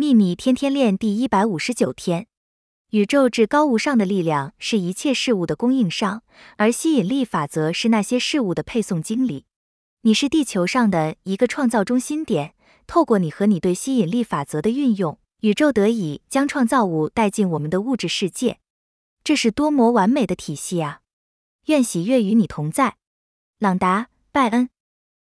秘密天天练第一百五十九天。宇宙至高无上的力量是一切事物的供应商而吸引力法则是那些事物的配送经理。你是地球上的一个创造中心点透过你和你对吸引力法则的运用宇宙得以将创造物带进我们的物质世界。这是多么完美的体系啊！愿喜悦与你同在。朗达拜恩。